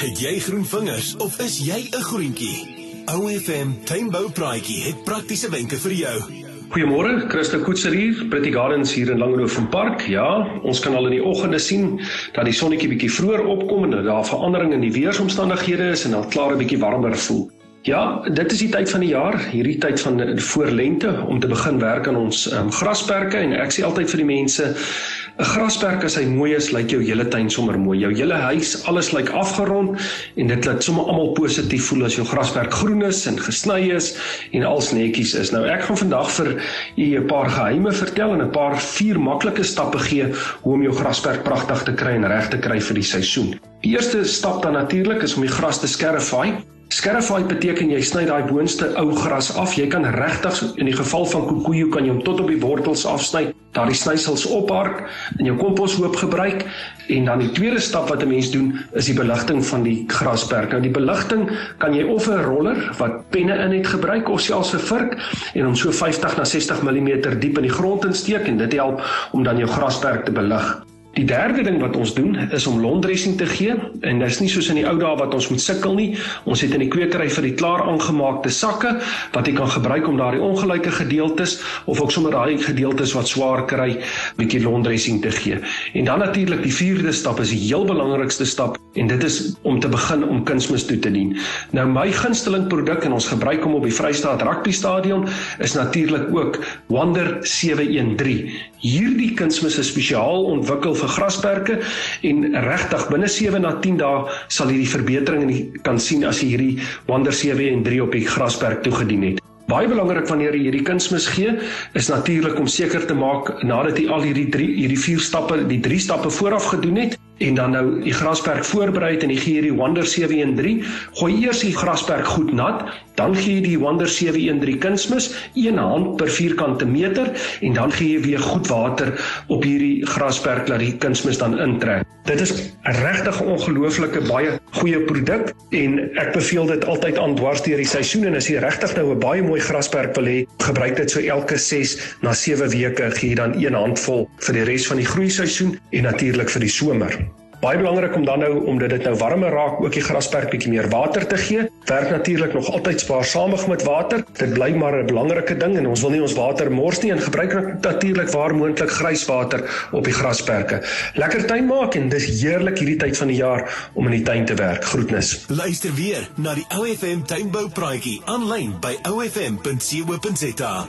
Het jy groen vingers of is jy 'n groentjie? OFM Tuinboupraatjie het praktiese wenke vir jou. Goeiemôre, Christa Koetser hier, Pretty Gardens hier in Langehoven Park. Ja, ons kan al in die oggende sien dat die sonnetjie bietjie vroeër opkom en dat daar verandering in die weeromstandighede is en al klaar 'n bietjie warmer voel. Ja, dit is die tyd van die jaar, hierdie tyd van voorlente om te begin werk aan ons um, grasperke en ek sê altyd vir die mense 'n Grasperk as hy mooi is, lyk jou hele tuin sommer mooi. Jou hele huis, alles lyk afgerond en dit laat sommer almal positief voel as jou grasperk groen is en gesny is en als netjies is. Nou ek gaan vandag vir u 'n paar geheime vertel en 'n paar vier maklike stappe gee hoe om jou grasperk pragtig te kry en reg te kry vir die seisoen. Die eerste stap dan natuurlik is om die gras te skerfvaai. Skerfvaai beteken jy sny daai boonste ou gras af. Jy kan regtig in die geval van koekoejo kan jy hom tot op die wortels afsny, daardie snysels ophark in jou komposhoop gebruik en dan die tweede stap wat 'n mens doen is die beligting van die grasperk. Nou die beligting kan jy of 'n roller wat penne in het gebruik of selfs 'n vurk en hom so 50 na 60 mm diep in die grond insteek en dit help om dan jou grasperk te belig. Die derde ding wat ons doen is om londressing te gee en dit is nie soos in die ou dae wat ons moet sukkel nie. Ons het in die kwekery vir die klaar aangemaakte sakke wat jy kan gebruik om daardie ongelyke gedeeltes of ook sommer daai gedeeltes wat swaar kry, bietjie londressing te gee. En dan natuurlik die vierde stap is die heel belangrikste stap en dit is om te begin om kunsmis toe te dien. Nou my gunsteling produk en ons gebruik hom op die Vrystaat Rugby Stadion is natuurlik ook Wonder 713. Hierdie kunsmis is spesiaal ontwikkel vir grasperke en regtig binne 7 na 10 dae sal jy die verbetering in die, kan sien as jy hierdie Wander 7 en 3 op die grasperk toegedien het. Baie belangrik wanneer jy hierdie kunsmis gee, is natuurlik om seker te maak nadat jy al hierdie 3 hierdie 4 stappe, die 3 stappe vooraf gedoen het en dan nou die grasperk voorberei en jy gee hierdie Wander 713, gooi eers die grasperk goed nat, dan gee jy die Wander 713 kunsmis, een hand per vierkante meter en dan gee jy weer goed water op hierdie grasperk laat die kunsmis dan intrek. Dit is regtig 'n ongelooflike baie goeie produk en ek beveel dit altyd aan dwars deur die seisoen en as jy regtig nou 'n baie mooi grasperk wil hê, gebruik dit so elke 6 na 7 weke gee jy dan een handvol vir die res van die groeiseisoen en natuurlik vir die somer. Baie belangrik om dan nou om dit dit nou warmer raak ook die grasperk bietjie meer water te gee. Werk natuurlik nog altyd spaarsamig met water. Dit bly maar 'n belangrike ding en ons wil nie ons water mors nie en gebruik natuurlik waar moontlik grijswater op die grasperke. Lekker tuin maak en dis heerlik hierdie tyd van die jaar om in die tuin te werk. Groetnis. Luister weer na die OFM tuinbou praatjie aanlyn by ofm.co.za.